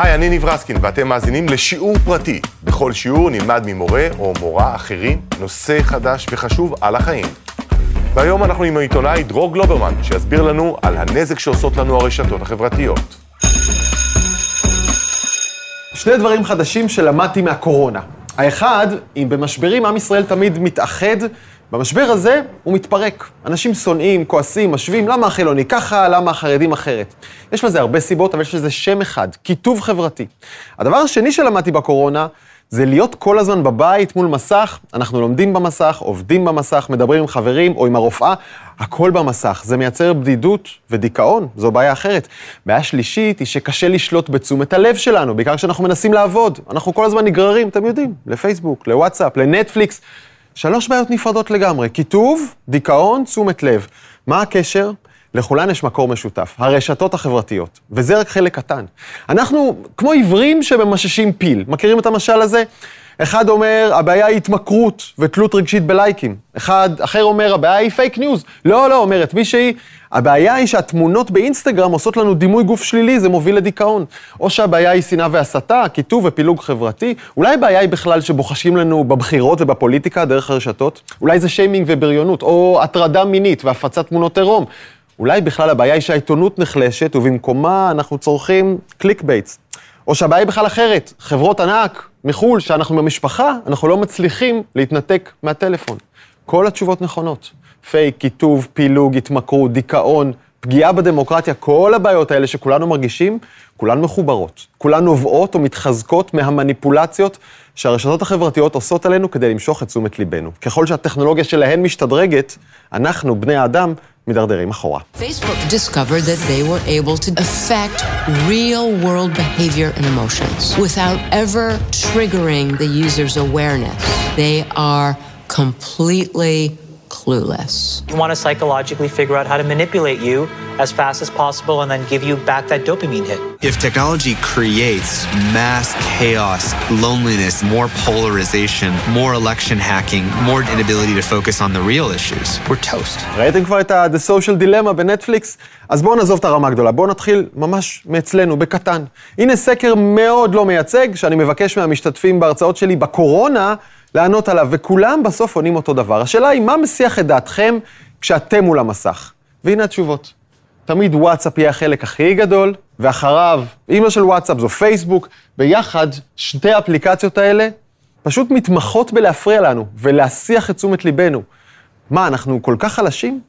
היי, אני ניב רסקין, ואתם מאזינים לשיעור פרטי. בכל שיעור נלמד ממורה או מורה אחרים נושא חדש וחשוב על החיים. והיום אנחנו עם העיתונאי דרור גלוברמן, שיסביר לנו על הנזק שעושות לנו הרשתות החברתיות. שני דברים חדשים שלמדתי מהקורונה. האחד, אם במשברים עם ישראל תמיד מתאחד, במשבר הזה הוא מתפרק. אנשים שונאים, כועסים, משווים, למה החילוני ככה, למה החרדים אחרת. יש לזה הרבה סיבות, אבל יש לזה שם אחד, קיטוב חברתי. הדבר השני שלמדתי בקורונה, זה להיות כל הזמן בבית מול מסך, אנחנו לומדים במסך, עובדים במסך, מדברים עם חברים או עם הרופאה, הכל במסך. זה מייצר בדידות ודיכאון, זו בעיה אחרת. בעיה שלישית היא שקשה לשלוט בתשומת הלב שלנו, בעיקר כשאנחנו מנסים לעבוד. אנחנו כל הזמן נגררים, אתם יודעים, לפייסבוק, לוואטסאפ, לנטפליקס. שלוש בעיות נפרדות לגמרי, קיטוב, דיכאון, תשומת לב. מה הקשר? לכולן יש מקור משותף, הרשתות החברתיות, וזה רק חלק קטן. אנחנו כמו עיוורים שממששים פיל. מכירים את המשל הזה? אחד אומר, הבעיה היא התמכרות ותלות רגשית בלייקים. אחד אחר אומר, הבעיה היא fake news. לא, לא, אומרת מישהי, הבעיה היא שהתמונות באינסטגרם עושות לנו דימוי גוף שלילי, זה מוביל לדיכאון. או שהבעיה היא שנאה והסתה, קיטוב ופילוג חברתי. אולי הבעיה היא בכלל שבוחשים לנו בבחירות ובפוליטיקה דרך הרשתות? אולי זה שיימינג ובריונות, או הטרדה מינית והפצת תמונות עירום. אולי בכלל הבעיה היא שהעיתונות נחלשת, ובמקומה אנחנו צורכים clickbaits. או שהבעיה היא בכלל אחרת, חברות ענק מחו"ל, שאנחנו במשפחה, אנחנו לא מצליחים להתנתק מהטלפון. כל התשובות נכונות. פייק, קיטוב, פילוג, התמכרות, דיכאון, פגיעה בדמוקרטיה, כל הבעיות האלה שכולנו מרגישים, כולן מחוברות. כולן נובעות או מתחזקות מהמניפולציות שהרשתות החברתיות עושות עלינו כדי למשוך את תשומת ליבנו. ככל שהטכנולוגיה שלהן משתדרגת, אנחנו, בני האדם, מידרדרים אחורה. They completely clueless. We want to psychologically figure out how to manipulate you as fast as possible and then give you back that dopamine hit. If technology creates mass chaos, loneliness, more polarization, more election hacking, more inability to focus on the real issues, we're toast. ראיתם כבר את ה-The Social Dilemma בנטפליקס? אז בואו נעזוב את הרמה הגדולה, בואו נתחיל ממש מאצלנו, בקטן. הנה סקר מאוד לא מייצג, שאני מבקש מהמשתתפים בהרצאות שלי בקורונה, לענות עליו, וכולם בסוף עונים אותו דבר. השאלה היא, מה מסיח את דעתכם כשאתם מול המסך? והנה התשובות. תמיד וואטסאפ יהיה החלק הכי גדול, ואחריו, אימא של וואטסאפ זו פייסבוק, ביחד, שתי האפליקציות האלה פשוט מתמחות בלהפריע לנו ולהסיח את תשומת ליבנו. מה, אנחנו כל כך חלשים?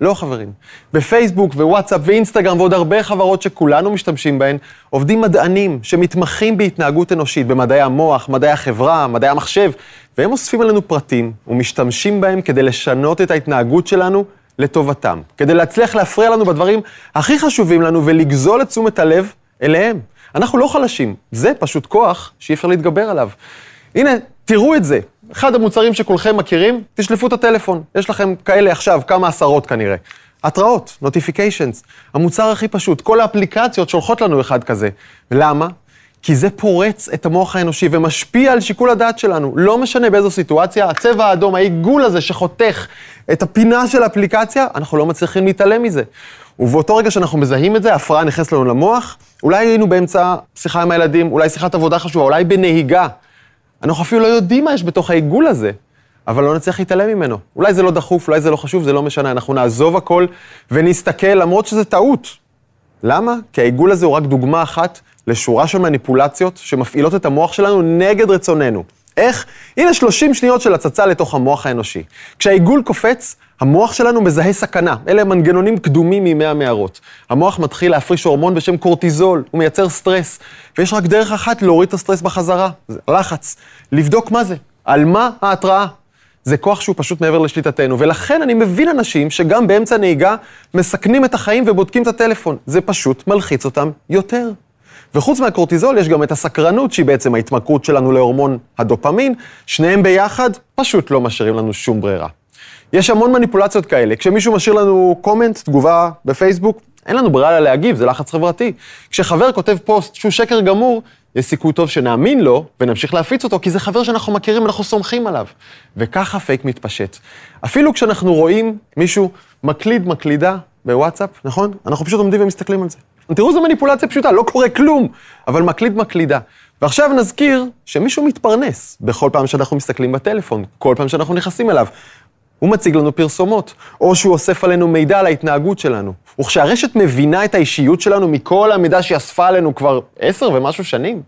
לא, חברים. בפייסבוק ווואטסאפ ואינסטגרם ועוד הרבה חברות שכולנו משתמשים בהן, עובדים מדענים שמתמחים בהתנהגות אנושית, במדעי המוח, מדעי החברה, מדעי המחשב, והם אוספים עלינו פרטים ומשתמשים בהם כדי לשנות את ההתנהגות שלנו לטובתם, כדי להצליח להפריע לנו בדברים הכי חשובים לנו ולגזול את תשומת הלב אליהם. אנחנו לא חלשים, זה פשוט כוח שאי אפשר להתגבר עליו. הנה, תראו את זה. אחד המוצרים שכולכם מכירים, תשלפו את הטלפון. יש לכם כאלה עכשיו, כמה עשרות כנראה. התראות, נוטיפיקיישנס. המוצר הכי פשוט, כל האפליקציות שולחות לנו אחד כזה. למה? כי זה פורץ את המוח האנושי ומשפיע על שיקול הדעת שלנו. לא משנה באיזו סיטואציה, הצבע האדום, העיגול הזה שחותך את הפינה של האפליקציה, אנחנו לא מצליחים להתעלם מזה. ובאותו רגע שאנחנו מזהים את זה, ההפרעה נכנסת לנו למוח, אולי היינו באמצע שיחה עם הילדים, אולי שיחת עבודה חשובה, אולי בנהיגה. אנחנו אפילו לא יודעים מה יש בתוך העיגול הזה, אבל לא נצליח להתעלם ממנו. אולי זה לא דחוף, אולי זה לא חשוב, זה לא משנה, אנחנו נעזוב הכל ונסתכל, למרות שזה טעות. למה? כי העיגול הזה הוא רק דוגמה אחת לשורה של מניפולציות שמפעילות את המוח שלנו נגד רצוננו. איך? הנה 30 שניות של הצצה לתוך המוח האנושי. כשהעיגול קופץ, המוח שלנו מזהה סכנה. אלה מנגנונים קדומים מימי המערות. המוח מתחיל להפריש הורמון בשם קורטיזול, הוא מייצר סטרס. ויש רק דרך אחת להוריד את הסטרס בחזרה, לחץ. לבדוק מה זה, על מה ההתראה. זה כוח שהוא פשוט מעבר לשליטתנו, ולכן אני מבין אנשים שגם באמצע נהיגה מסכנים את החיים ובודקים את הטלפון. זה פשוט מלחיץ אותם יותר. וחוץ מהקורטיזול יש גם את הסקרנות, שהיא בעצם ההתמכרות שלנו להורמון הדופמין, שניהם ביחד פשוט לא משאירים לנו שום ברירה. יש המון מניפולציות כאלה. כשמישהו משאיר לנו comment, תגובה בפייסבוק, אין לנו ברירה להגיב, זה לחץ חברתי. כשחבר כותב פוסט שהוא שקר גמור, יש סיכוי טוב שנאמין לו ונמשיך להפיץ אותו, כי זה חבר שאנחנו מכירים, אנחנו סומכים עליו. וככה פייק מתפשט. אפילו כשאנחנו רואים מישהו מקליד, מקלידה בוואטסאפ, נכון? אנחנו פשוט עומדים ומסתכלים על זה. תראו איזו מניפולציה פשוטה, לא קורה כלום, אבל מקליד מקלידה. ועכשיו נזכיר שמישהו מתפרנס בכל פעם שאנחנו מסתכלים בטלפון, כל פעם שאנחנו נכנסים אליו. הוא מציג לנו פרסומות, או שהוא אוסף עלינו מידע על ההתנהגות שלנו. וכשהרשת מבינה את האישיות שלנו מכל המידע שהיא אספה עלינו כבר עשר ומשהו שנים,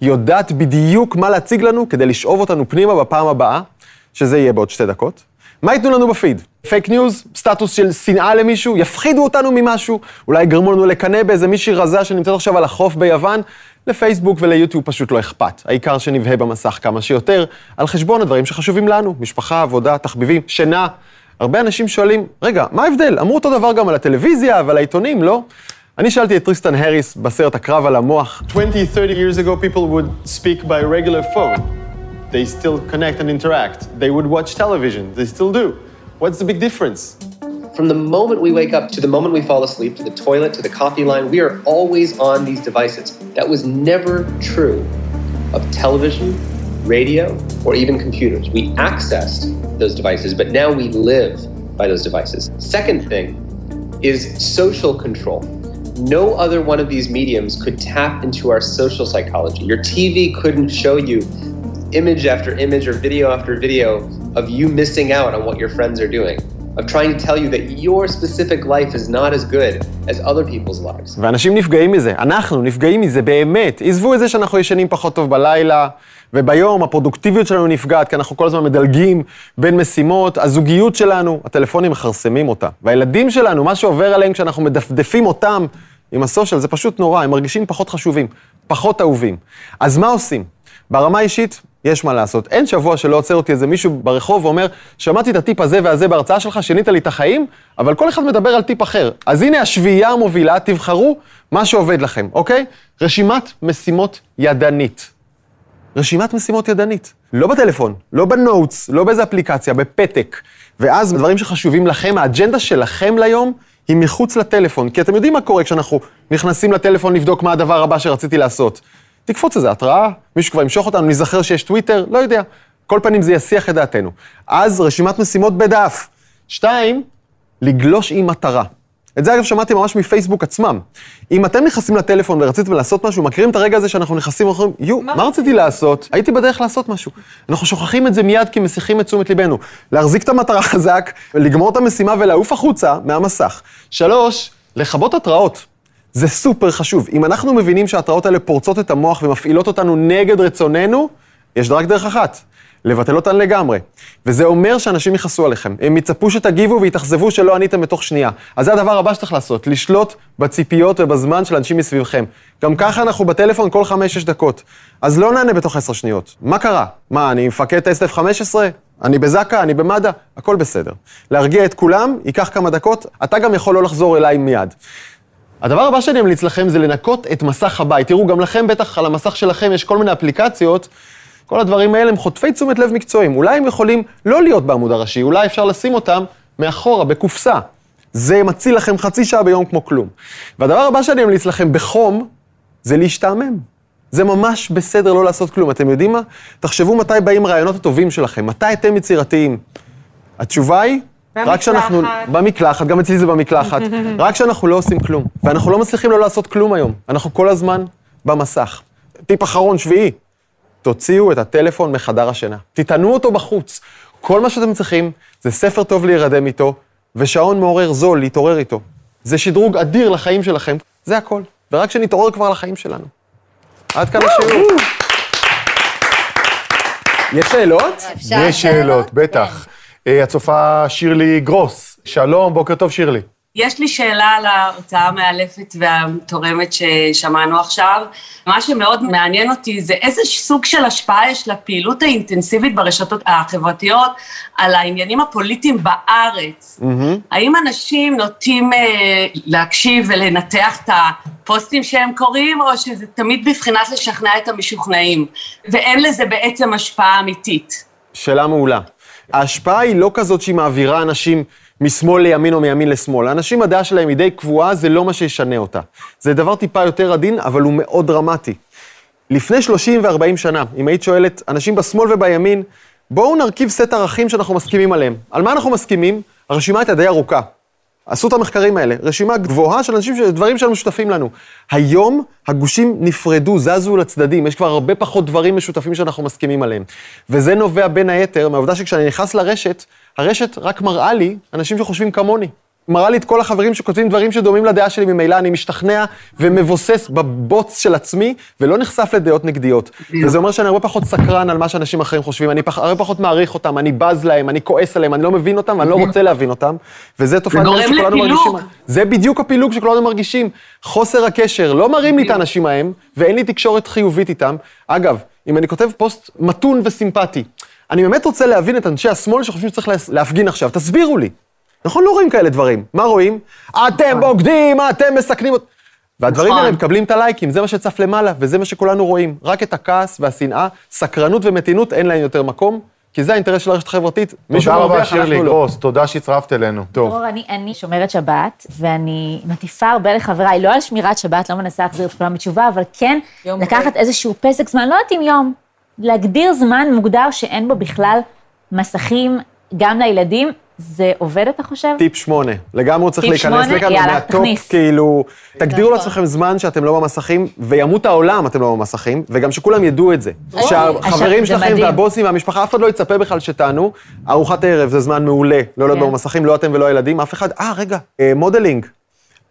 היא יודעת בדיוק מה להציג לנו כדי לשאוב אותנו פנימה בפעם הבאה, שזה יהיה בעוד שתי דקות. מה ייתנו לנו בפיד? fake news? סטטוס של שנאה למישהו? יפחידו אותנו ממשהו? אולי יגרמו לנו לקנא באיזה מישהי רזה שנמצאת עכשיו על החוף ביוון? לפייסבוק וליוטיוב פשוט לא אכפת. העיקר שנבהה במסך כמה שיותר, על חשבון הדברים שחשובים לנו, משפחה, עבודה, תחביבים, שינה. הרבה אנשים שואלים, רגע, מה ההבדל? אמרו אותו דבר גם על הטלוויזיה ועל העיתונים, לא? אני שאלתי את טריסטן האריס בסרט הקרב על המוח. 20, 30 years ago, people would speak by regular phone. They still connect and interact. They would watch television. They still do. What's the big difference? From the moment we wake up to the moment we fall asleep, to the toilet, to the coffee line, we are always on these devices. That was never true of television, radio, or even computers. We accessed those devices, but now we live by those devices. Second thing is social control. No other one of these mediums could tap into our social psychology. Your TV couldn't show you image after image or video after video of you missing out on what your friends are doing. Of trying to tell you that your specific life is not as good as other people's lives. ואנשים נפגעים מזה, אנחנו נפגעים מזה באמת. עזבו את זה שאנחנו ישנים פחות טוב בלילה, וביום הפרודוקטיביות שלנו נפגעת, כי אנחנו כל הזמן מדלגים בין משימות, הזוגיות שלנו, הטלפונים מכרסמים אותה. והילדים שלנו, מה שעובר עליהם כשאנחנו מדפדפים אותם עם הסושיאל, זה פשוט נורא, הם מרגישים פחות חשובים, פחות אהובים. אז מה עושים? ברמה האישית, יש מה לעשות. אין שבוע שלא עוצר אותי איזה מישהו ברחוב ואומר, שמעתי את הטיפ הזה והזה בהרצאה שלך, שינית לי את החיים, אבל כל אחד מדבר על טיפ אחר. אז הנה השביעייה המובילה, תבחרו מה שעובד לכם, אוקיי? רשימת משימות ידנית. רשימת משימות ידנית. לא בטלפון, לא בנוטס, לא באיזה אפליקציה, בפתק. ואז דברים שחשובים לכם, האג'נדה שלכם ליום, היא מחוץ לטלפון. כי אתם יודעים מה קורה כשאנחנו נכנסים לטלפון לבדוק מה הדבר הבא שרציתי לעשות. תקפוץ איזה התראה, מישהו כבר ימשוך אותנו, נזכר שיש טוויטר, לא יודע. כל פנים זה יסיח את דעתנו. אז רשימת משימות בדף. שתיים, לגלוש עם מטרה. את זה אגב שמעתי ממש מפייסבוק עצמם. אם אתם נכנסים לטלפון ורציתם לעשות משהו, מכירים את הרגע הזה שאנחנו נכנסים ואומרים, יו, מה רציתי לעשות? הייתי בדרך לעשות משהו. אנחנו שוכחים את זה מיד כי מסיחים את תשומת ליבנו. להחזיק את המטרה חזק, לגמור את המשימה ולעוף החוצה מהמסך. שלוש, לכבות התראות. זה סופר חשוב. אם אנחנו מבינים שההתראות האלה פורצות את המוח ומפעילות אותנו נגד רצוננו, יש רק דרך אחת, לבטל אותן לגמרי. וזה אומר שאנשים יכעסו עליכם. הם יצפו שתגיבו ויתאכזבו שלא עניתם בתוך שנייה. אז זה הדבר הבא שצריך לעשות, לשלוט בציפיות ובזמן של אנשים מסביבכם. גם ככה אנחנו בטלפון כל 5-6 דקות. אז לא נענה בתוך 10 שניות. מה קרה? מה, אני מפקד טייסט F-15? אני בזק"א, אני במד"א, הכל בסדר. להרגיע את כולם, ייקח כמה דקות, אתה גם יכול לא לחזור אליי מיד. הדבר הבא שאני אמליץ לכם זה לנקות את מסך הבית. תראו, גם לכם בטח על המסך שלכם יש כל מיני אפליקציות. כל הדברים האלה הם חוטפי תשומת לב מקצועיים. אולי הם יכולים לא להיות בעמוד הראשי, אולי אפשר לשים אותם מאחורה, בקופסה. זה מציל לכם חצי שעה ביום כמו כלום. והדבר הבא שאני אמליץ לכם בחום, זה להשתעמם. זה ממש בסדר לא לעשות כלום. אתם יודעים מה? תחשבו מתי באים הרעיונות הטובים שלכם, מתי אתם יצירתיים. התשובה היא, רק כשאנחנו... במקלחת, גם אצלי זה במקלחת. רק כשאנחנו לא עושים כלום. ואנחנו לא מצליחים לא לעשות כלום היום. אנחנו כל הזמן במסך. טיפ אחרון, שביעי, תוציאו את הטלפון מחדר השינה. תטענו אותו בחוץ. כל מה שאתם צריכים זה ספר טוב להירדם איתו, ושעון מעורר זול להתעורר איתו. זה שדרוג אדיר לחיים שלכם, זה הכל. ורק שנתעורר כבר לחיים שלנו. עד כאן השיעור. יש שאלות? יש שאלות, בטח. אה, הצופה שירלי גרוס, שלום, בוקר טוב שירלי. יש לי שאלה על ההרצאה המאלפת והתורמת ששמענו עכשיו. מה שמאוד מעניין אותי זה איזה סוג של השפעה יש לפעילות האינטנסיבית ברשתות החברתיות על העניינים הפוליטיים בארץ. Mm-hmm. האם אנשים נוטים אה, להקשיב ולנתח את הפוסטים שהם קוראים, או שזה תמיד בבחינת לשכנע את המשוכנעים, ואין לזה בעצם השפעה אמיתית? שאלה מעולה. ההשפעה היא לא כזאת שהיא מעבירה אנשים משמאל לימין או מימין לשמאל. האנשים, הדעה שלהם היא די קבועה, זה לא מה שישנה אותה. זה דבר טיפה יותר עדין, אבל הוא מאוד דרמטי. לפני 30 ו-40 שנה, אם היית שואלת אנשים בשמאל ובימין, בואו נרכיב סט ערכים שאנחנו מסכימים עליהם. על מה אנחנו מסכימים? הרשימה הייתה די ארוכה. עשו את המחקרים האלה, רשימה גבוהה של אנשים, דברים שהם משותפים לנו. היום הגושים נפרדו, זזו לצדדים, יש כבר הרבה פחות דברים משותפים שאנחנו מסכימים עליהם. וזה נובע בין היתר מהעובדה שכשאני נכנס לרשת, הרשת רק מראה לי אנשים שחושבים כמוני. מראה לי את כל החברים שכותבים דברים שדומים לדעה שלי ממילא, אני משתכנע ומבוסס בבוץ של עצמי, ולא נחשף לדעות נגדיות. וזה אומר שאני הרבה פחות סקרן על מה שאנשים אחרים חושבים, אני פח, הרבה פחות מעריך אותם, אני בז להם, אני כועס עליהם, אני לא מבין אותם, ואני לא רוצה להבין אותם. וזה תופעה וגורם שכולנו לפילוג. מרגישים. זה בדיוק הפילוג שכולנו מרגישים. חוסר הקשר, לא מראים לי את האנשים ההם, ואין לי תקשורת חיובית איתם. אגב, אם אני כותב פוסט מתון וסימפטי, אני באמת רוצה להבין את אנשי השמאל שחושבים שצריך להפגין עכשיו, תסבירו לי. נכון, לא רואים כאלה דברים. מה רואים? אתם בוגדים, אתם מסכנים... אות-" והדברים נכון. האלה מקבלים את הלייקים, זה מה שצף למעלה, וזה מה שכולנו רואים. רק את הכעס והשנאה, סקרנות ומתינות, אין להם יותר מקום, כי זה האינטרס של הרשת החברתית. מישהו תודה רבה, מרוויח, שירלי אנחנו לא. גרוס, תודה שהצטרפת אלינו. טוב. דרור, אני, אני שומרת שבת, ואני מטיפה הרבה לחבריי, לא על שמירת שבת, לא מנסה להחזיר את כולם בתשובה, אבל כן לקחת. איזשהו פסק זמן, לא יודעת אם יום, להגדיר זמן מוגדר שאין בו בכלל מסכים גם לילדים. זה עובד, אתה חושב? טיפ שמונה. לגמרי הוא צריך להיכנס שמונה? לכאן, יאללה, מה top, תכניס. כאילו, תגדירו. לעצמכם זמן שאתם לא במסכים, וימות העולם אתם לא במסכים, וגם שכולם ידעו את זה. שהחברים זה שלכם. והבוסים והמשפחה, אף אחד לא יצפה בכלל שתענו. ארוחת ערב זה זמן מעולה, לא להיות כן. במסכים, לא אתם ולא הילדים, אף אחד, אה, רגע, אה, modeling.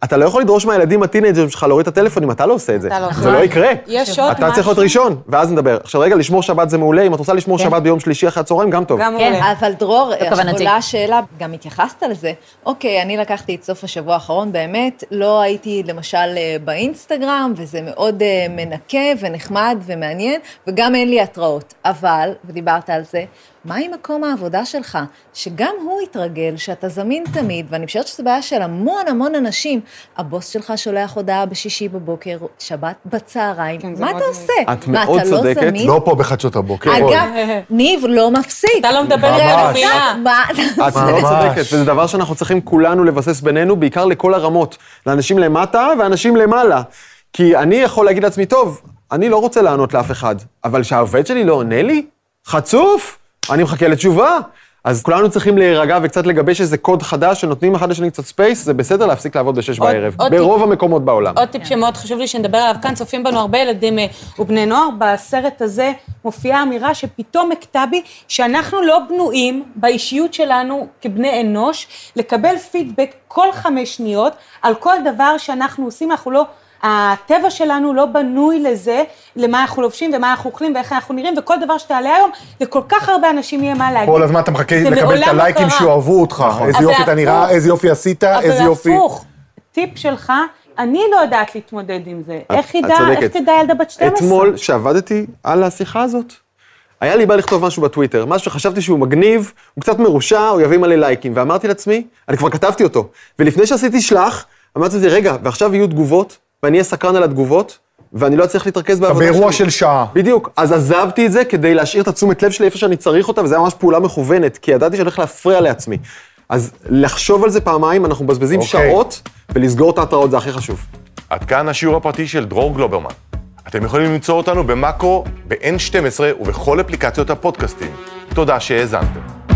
אתה לא יכול לדרוש מהילדים הטינג'רים שלך להוריד את הטלפון אם אתה לא עושה את זה. אתה לא זה. לא יקרה. יש עוד אתה צריך להיות משהו? ראשון, ואז נדבר. עכשיו רגע, לשמור שבת זה מעולה, אם את רוצה לשמור כן. שבת ביום שלישי אחרי הצהריים, גם טוב. גם כן. מעולה. אבל דרור. עולה השאלה, גם התייחסת לזה. אוקיי, אני לקחתי את סוף השבוע האחרון, באמת, לא הייתי למשל אה, באינסטגרם, וזה מאוד אה, מנקה ונחמד ומעניין, וגם אין לי התראות. אבל, ודיברת על זה, מה עם מקום העבודה שלך? שגם הוא יתרגל שאתה זמין תמיד, ואני חושבת שזו בעיה של המון המון אנשים. הבוס שלך שולח הודעה בשישי בבוקר, שבת בצהריים, כן, מה אתה. עושה? את מה, מאוד אתה לא צודקת. זמין? לא פה בחדשות הבוקר. אגב, ניב לא מפסיק. אתה לא מדבר. על. מה? את מאוד צודקת, וזה דבר שאנחנו צריכים כולנו לבסס בינינו, בעיקר לכל הרמות. לאנשים למטה ואנשים למעלה. כי אני יכול להגיד לעצמי, טוב, אני לא רוצה לענות לאף אחד, אבל שהעובד שלי לא עונה לי? חצוף! אני מחכה לתשובה. אז כולנו צריכים להירגע וקצת לגבש איזה קוד חדש שנותנים אחד לשני קצת space, זה בסדר להפסיק לעבוד בשש עוד- בערב. עוד ברוב המקומות בעולם. עוד טיפ שמאוד חשוב לי שנדבר עליו כאן, צופים בנו הרבה ילדים אה, ובני נוער. בסרט הזה מופיעה אמירה שפתאום הכתה בי שאנחנו לא בנויים באישיות שלנו כבני אנוש לקבל פידבק כל חמש שניות על כל דבר שאנחנו עושים, אנחנו לא... הטבע שלנו לא בנוי לזה, למה אנחנו לובשים ומה אנחנו אוכלים ואיך אנחנו נראים, וכל דבר שתעלה היום, לכל כך הרבה אנשים יהיה מה להגיד. כל הזמן אתה מחכה לקבל את לא הלייקים. שאוהבו אותך. איזה אבל יופי אתה נראה. איזה יופי עשית, איזה יופי. אבל הפוך, טיפ שלך, אני לא יודעת להתמודד עם זה. איך ידע. איך תדע ילדה בת 12? אתמול, שעבדתי על השיחה הזאת, היה לי בא לכתוב משהו בטוויטר, משהו שחשבתי שהוא מגניב, הוא קצת מרושע, הוא יביא מלא לייקים, ואמרתי לעצמי, אני כבר כתבתי אותו, ולפני שעשיתי שלח, אמרתי לעצמי, רגע, ועכשיו יהיו תגובות, ואני אהיה סקרן על התגובות, ואני לא אצליח להתרכז בעבודה שלי. באירוע של שעה. בדיוק, אז עזבתי את זה כדי להשאיר את התשומת לב שלי איפה שאני צריך אותה, וזו הייתה ממש פעולה מכוונת, כי ידעתי שאני הולך להפריע לעצמי. אז לחשוב על זה פעמיים, אנחנו מבזבזים אוקיי. שעות, ולסגור את ההתראות זה הכי חשוב. עד כאן השיעור הפרטי של דרור גלוברמן. אתם יכולים למצוא אותנו במאקו, ב-N12 ובכל אפליקציות הפודקאסטים. תודה שהאזנתם.